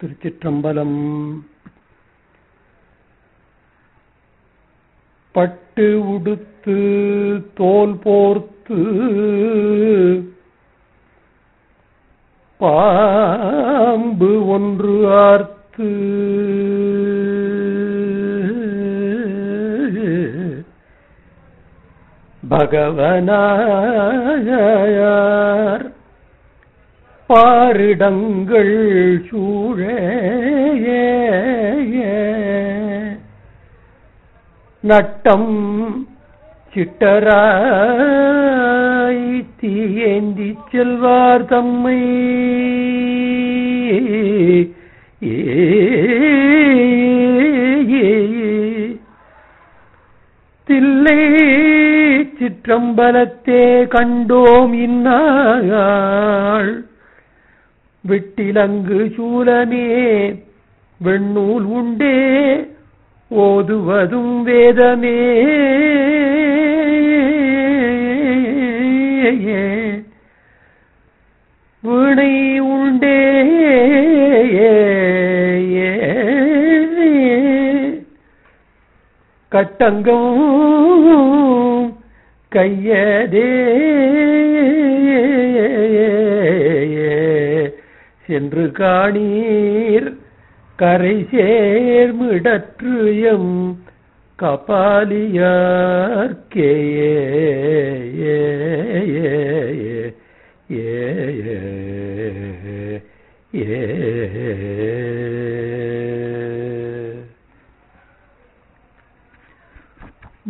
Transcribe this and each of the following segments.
திருச்சிற்றம்பலம். பட்டு உடுத்து தோல் போர்த்து பாம்பு ஒன்று ஆர்த்து பகவனாயார் பாரிடங்கள் சூழ நட்டம் சிட்டராய் தீயேந்தி செல்வார் தம்மை. தில்லை சிற்றம்பலத்தே கண்டோம் இன்னாள் விட்டிலங்கு சூலமே வெண்ணூல் உண்டே ஓதுவதும் வேதமே. வீணை உண்டே கட்டங்கம் கையதே. சென்று காணீர். கரை சேர்மிடற்றுயம் கபாலியார்க்கே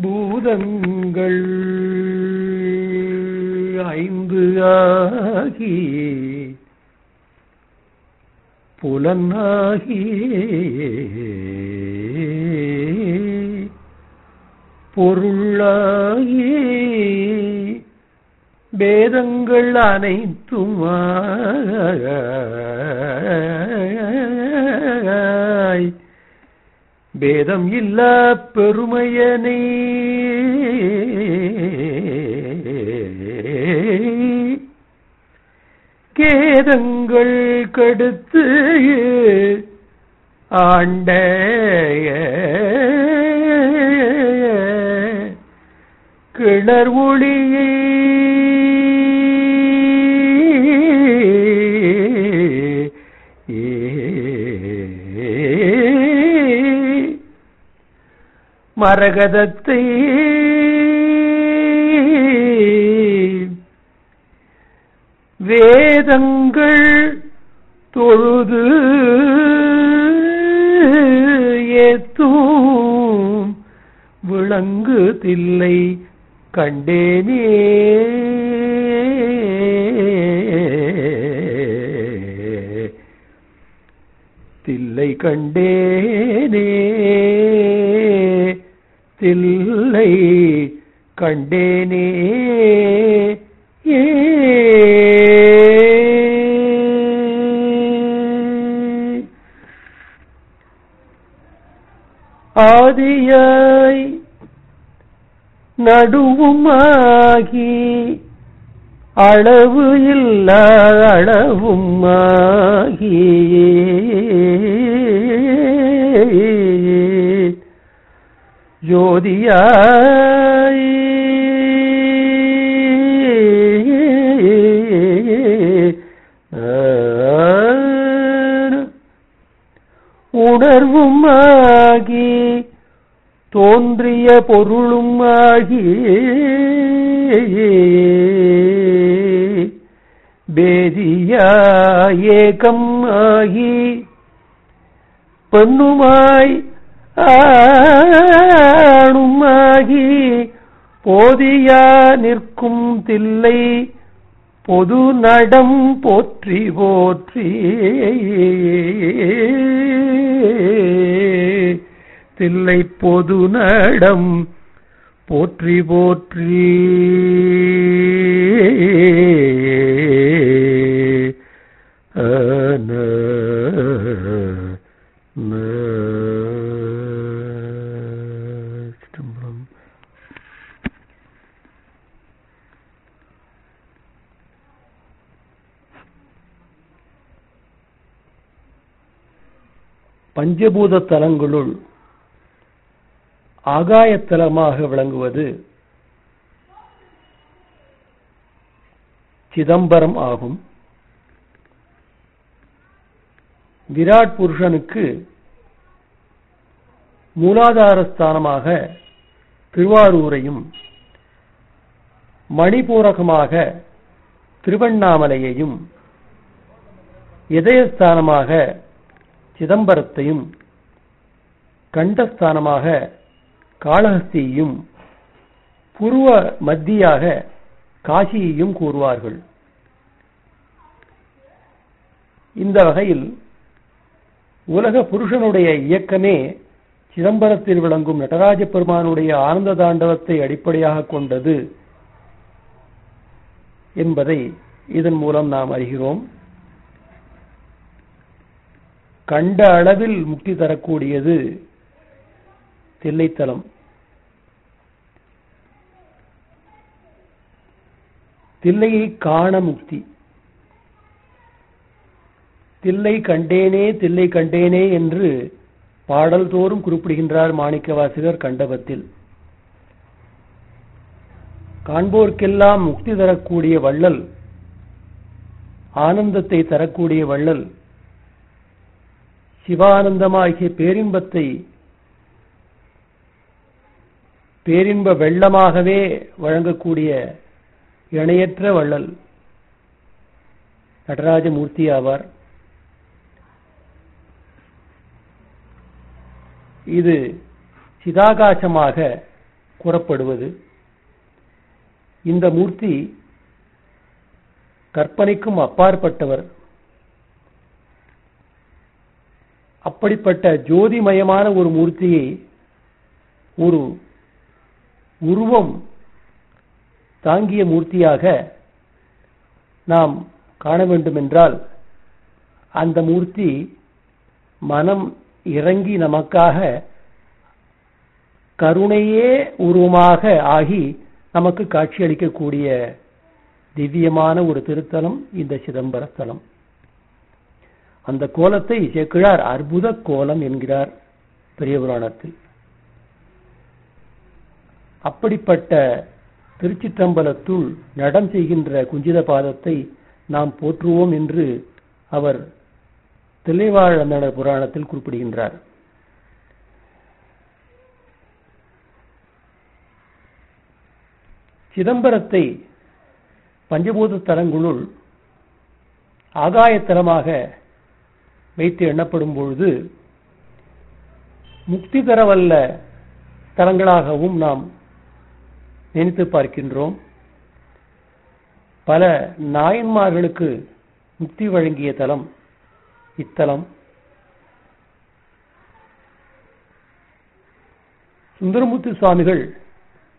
பூதங்கள் ஐந்து ஆகி புலனாகி பொருளாகி வேதங்கள் அனைத்தும் வேதம் இல்ல பெருமையனே. கேதங்கள் கடுத்து ஆண்ட கிணர் ஒளியை. மரகதத்தை வேதங்கள் தொழுது ஏத்தும் விளங்கு தில்லை கண்டேனே. தில்லை கண்டேனே. தில்லை கண்டேனே. ஆதியாய் நடுவுமாகி அளவு இல்ல அளவுமாகி. ஜோதியாய் பொருளும் ஆகி பேதியா ஏகம் ஆகி பண்ணுமாய் ஆணுமாகி போதியா நிற்கும் தில்லை பொது நடம் போற்றி போற்றி தில்லை பொது நடம். போற்றி போற்றி. பஞ்சபூத தலங்களுள் ஆகாயத்தலமாக விளங்குவது சிதம்பரம் ஆகும். விராட் புருஷனுக்கு மூலாதார ஸ்தானமாக திருவாரூரையும் மணிபூரகமாக திருவண்ணாமலையையும் இதயஸ்தானமாக சிதம்பரத்தையும் கண்டஸ்தானமாக காளஹஸ்தியையும் புருவ மத்தியாக காசியையும் கூறுவார்கள். இந்த வகையில் உலக புருஷனுடைய இயக்கமே சிதம்பரத்தில் விளங்கும் நடராஜ பெருமானுடைய ஆனந்த தாண்டவத்தை அடிப்படையாக கொண்டது என்பதை இதன் மூலம் நாம் அறிகிறோம். கண்ட அளவில் முக்தி தரக்கூடியது தில்லைத்தலம் தில்லையை காண முக்தி. தில்லை கண்டேனே தில்லை கண்டேனே என்று பாடல் தோறும் குறிப்பிடுகின்றார் மாணிக்கவாசகர் கண்டபத்தில். காண்போர்க்கெல்லாம் முக்தி தரக்கூடிய வள்ளல் ஆனந்தத்தை தரக்கூடிய வள்ளல் சிவானந்தமாகிய பேரின்பத்தை பேரின்ப வெள்ளமாகவே வழங்கக்கூடிய இணையற்ற வள்ளல். நடராஜமூர்த்தி ஆவார். இது சிதாகாசமாக கூறப்படுவது. இந்த மூர்த்தி கற்பனைக்கும் அப்பாற்பட்டவர். அப்படிப்பட்ட ஜோதிமயமான ஒரு மூர்த்தியை ஒரு உருவம் தாங்கிய மூர்த்தியாக நாம் காண வேண்டுமென்றால் அந்த மூர்த்தி மனம் இறங்கி நமக்காக கருணையே உருவமாக ஆகி நமக்கு காட்சியளிக்கக்கூடிய திவ்யமான ஒரு திருத்தலம் இந்த சிதம்பரத்தலம். அந்த கோலத்தை சேக்கிழார் அற்புத கோலம் என்கிறார் பெரிய புராணத்தில் அப்படிப்பட்ட திருச்சிற்றம்பலத்துள் நடம் செய்கின்ற குஞ்சித பாதத்தை நாம் போற்றுவோம் என்று அவர் தில்லைவாழந்தன புராணத்தில் குறிப்பிடுகின்றார். சிதம்பரத்தை பஞ்சபூத தலங்களுள் ஆகாயத்தலமாக வைத்து எண்ணப்படும் பொழுது முக்தி தரவல்ல தலங்களாகவும் நாம் நினைத்து பார்க்கின்றோம். பல நாயன்மார்களுக்கு முக்தி வழங்கிய தலம் இத்தலம். சுந்தரமூர்த்தி சுவாமிகள்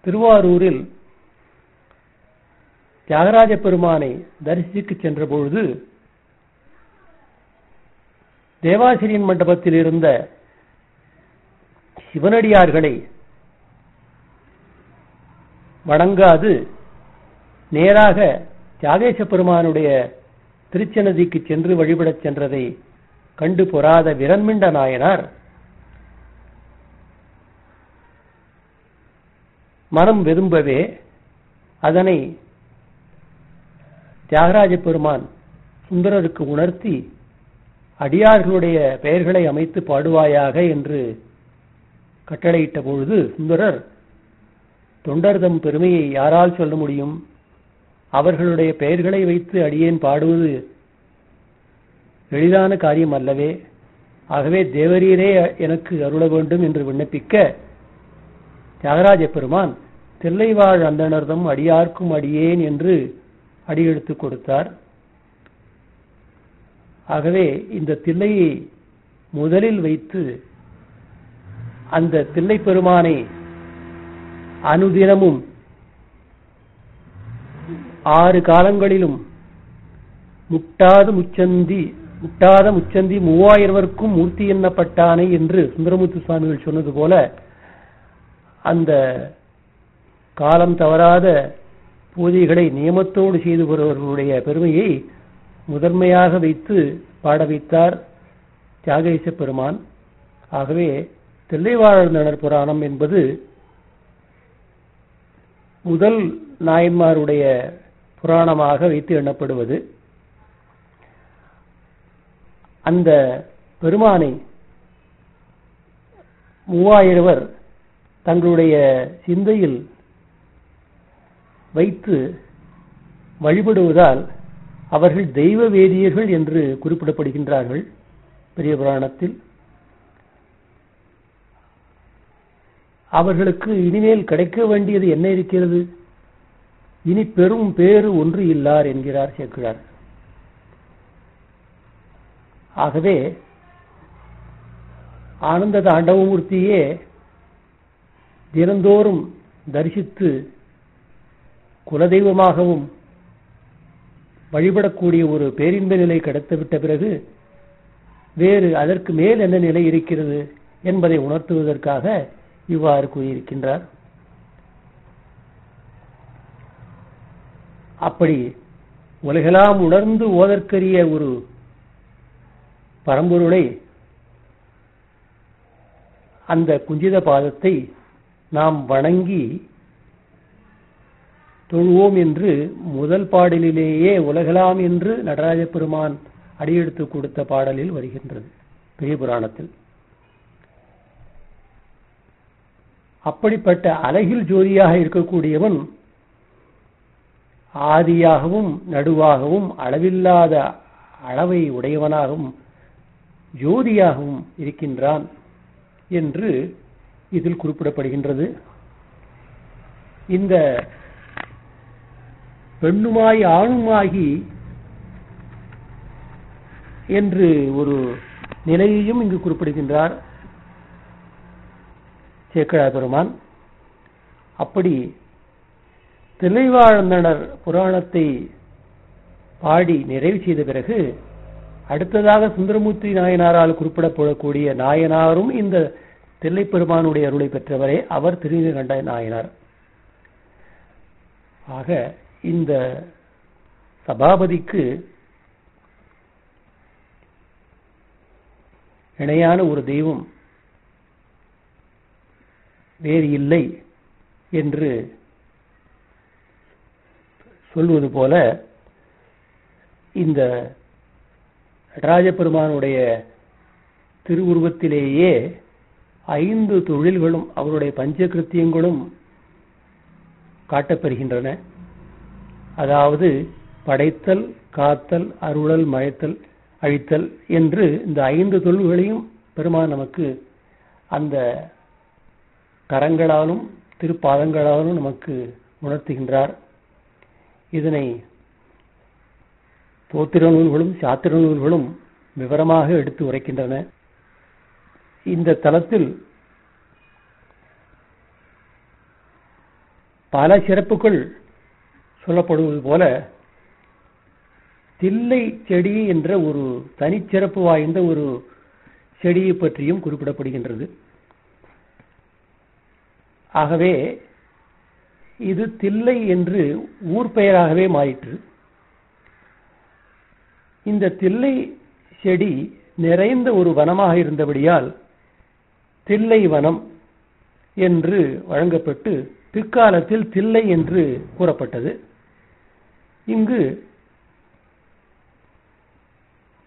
திருவாரூரில் தியாகராஜ பெருமானை தரிசிக்கு சென்ற பொழுது தேவாசிரியன் மண்டபத்தில் இருந்த சிவனடியார்களை வணங்காது. நேராக தியாகேச பெருமானுடைய திருச்சன்னதிக்கு சென்று வழிபடச் சென்றதை கண்டு பொறாத விரண்மிண்ட நாயனார். மனம் விரும்பவே அதனை தியாகராஜ பெருமான் சுந்தரருக்கு உணர்த்தி அடியார்களுடைய பெயர்களை அமைத்து பாடுவாயாக என்று கட்டளையிட்ட பொழுது சுந்தரர் தொண்டர்தம் பெருமையை யாரால் சொல்ல முடியும்? அவர்களுடைய பெயர்களை வைத்து அடியேன் பாடுவது எளிதான காரியம் அல்லவே? ஆகவே தேவரீரே எனக்கு அருள வேண்டும் என்று விண்ணப்பிக்க தியாகராஜ பெருமான் தில்லைவாழ் அந்தனர்தம் அடியார்க்கும் அடியேன் என்று அடியெடுத்து கொடுத்தார். ஆகவே இந்த தில்லையை முதலில் வைத்து அந்த தில்லை பெருமானை அனுதினமும் ஆறு காலங்களிலும் முட்டாத முச்சந்தி முட்டாத முச்சந்தி மூவாயிரவர்க்கும் மூர்த்தி எண்ணப்பட்டானை என்று சுந்தரமுத்து சுவாமிகள் சொன்னது போல அந்த காலம் தவறாத பூஜைகளை நியமத்தோடு செய்து வருபவர்களுடைய பெருமையை முதன்மையாக வைத்து பாட வைத்தார் தியாகேச பெருமான். ஆகவே தில்லைவாழ்ந்தனர் புராணம் என்பது முதல் நாயன்மாருடைய புராணமாக வைத்து எண்ணப்படுவது அந்த பெருமானை மூவாயிரவர் தங்களுடைய சிந்தையில் வைத்து வழிபடுவதால் அவர்கள் தெய்வ வேதியர்கள் என்று குறிப்பிடப்படுகின்றார்கள் பெரிய புராணத்தில். அவர்களுக்கு இனிமேல் கிடைக்க வேண்டியது என்ன இருக்கிறது? இனி பெரும் பேறு ஒன்று இல்லார் என்கிறார் சேக்கிழார். ஆகவே ஆனந்த தாண்டவமூர்த்தியே தினந்தோறும் தரிசித்து குலதெய்வமாகவும் வழிபடக்கூடிய ஒரு பேரின்ப நிலை கிடைத்துவிட்ட பிறகு வேறு அதற்கு மேல் என்ன நிலை இருக்கிறது என்பதை உணர்த்துவதற்காக இவ்வாறு கூறியிருக்கின்றார். அப்படி உலகெல்லாம் உணர்ந்து ஓதற்கரிய ஒரு பரம்பொருளை அந்த குஞ்சித பாதத்தை நாம் வணங்கி தொழுவோம் என்று முதல் பாடலிலேயே உலகலாம் என்று நடராஜ பெருமான் அடியெடுத்து கொடுத்த பாடலில் வருகின்றது. பெரிய புராணத்தில். அப்படிப்பட்ட அழகில் ஜோதியாக இருக்கக்கூடியவன் ஆதியாகவும் நடுவாகவும் அளவில்லாத அளவை உடையவனாகவும் ஜோதியாகவும் இருக்கின்றான் என்று இதில் குறிப்பிடப்படுகின்றது. இந்த பெண்ணுமாய் ஆணுமாகி என்று ஒரு நிலையையும் இங்கு குறிப்பிடுகின்றார். சேக்கழா பெருமான். அப்படி தில்லைவாழ்ந்தனர் புராணத்தை பாடி நிறைவு செய்த பிறகு அடுத்ததாக சுந்தரமூர்த்தி நாயனாரால் குறிப்பிடப்படக்கூடிய நாயனாரும் இந்த தில்லை பெருமானுடைய அருளை பெற்றவரே அவர் திருநீலகண்ட நாயனார். ஆக இந்த சபாபதிக்கு இணையான ஒரு தெய்வம் வேறு இல்லை என்று சொல்வது போல இந்த ராஜபெருமானுடைய திருவுருவத்திலேயே ஐந்து தொழில்களும் அவருடைய பஞ்சகிருத்தியங்களும் காட்டப்பெறுகின்றன அதாவது படைத்தல் காத்தல் அருளல் மழைத்தல் அழித்தல் என்று இந்த ஐந்து தொழில்களையும் பெருமான் நமக்கு அந்த கரங்களாலும் திருப்பாதங்களாலும் நமக்கு உணர்த்துகின்றார். இதனை தோத்திர நூல்களும் சாத்திர நூல்களும் விவரமாக எடுத்து உரைக்கின்றன. இந்த தலத்தில் பல சிறப்புகள் சொல்லப்படுவது போல தில்லை செடி என்ற ஒரு தனிச்சிறப்பு வாய்ந்த ஒரு செடியை பற்றியும் குறிப்பிடப்படுகின்றது. ஆகவே இது தில்லை என்று ஊர் பெயராகவே மாறிற்று. இந்த தில்லை செடி நிறைந்த ஒரு வனமாக இருந்தபடியால் தில்லை வனம் என்று வழங்கப்பட்டு பிற்காலத்தில் தில்லை என்று கூறப்பட்டது. இங்கு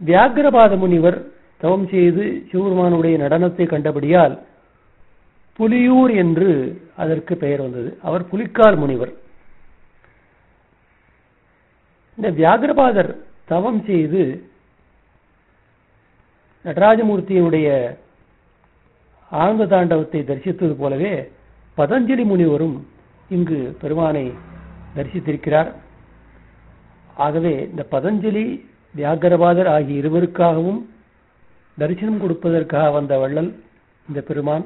வியாகிரபாத முனிவர் தவம் செய்து சிவபெருமானுடைய நடனத்தை கண்டபடியால் புலியூர் என்று அதற்கு பெயர் வந்தது. அவர் புலிக்கால் முனிவர். இந்த வியாகிரபாதர் தவம் செய்து நடராஜமூர்த்தியினுடைய ஆனந்த தாண்டவத்தை தரிசித்தது போலவே பதஞ்சலி முனிவரும் இங்கு பெருமானை தரிசித்திருக்கிறார். ஆகவே இந்த பதஞ்சலி வியாகரபாதர் ஆகிய இருவருக்காகவும் தரிசனம் கொடுப்பதற்காக வந்த வள்ளல் இந்த பெருமான்.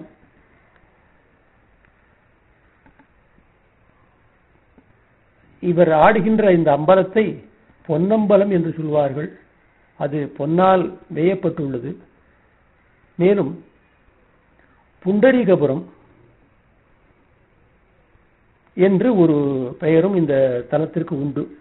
இவர் ஆடுகின்ற இந்த அம்பலத்தை பொன்னம்பலம் என்று சொல்வார்கள். அது பொன்னால் வேயப்பட்டுள்ளது மேலும் புண்டரீகபுரம் என்று ஒரு பெயரும் இந்த தலத்திற்கு உண்டு.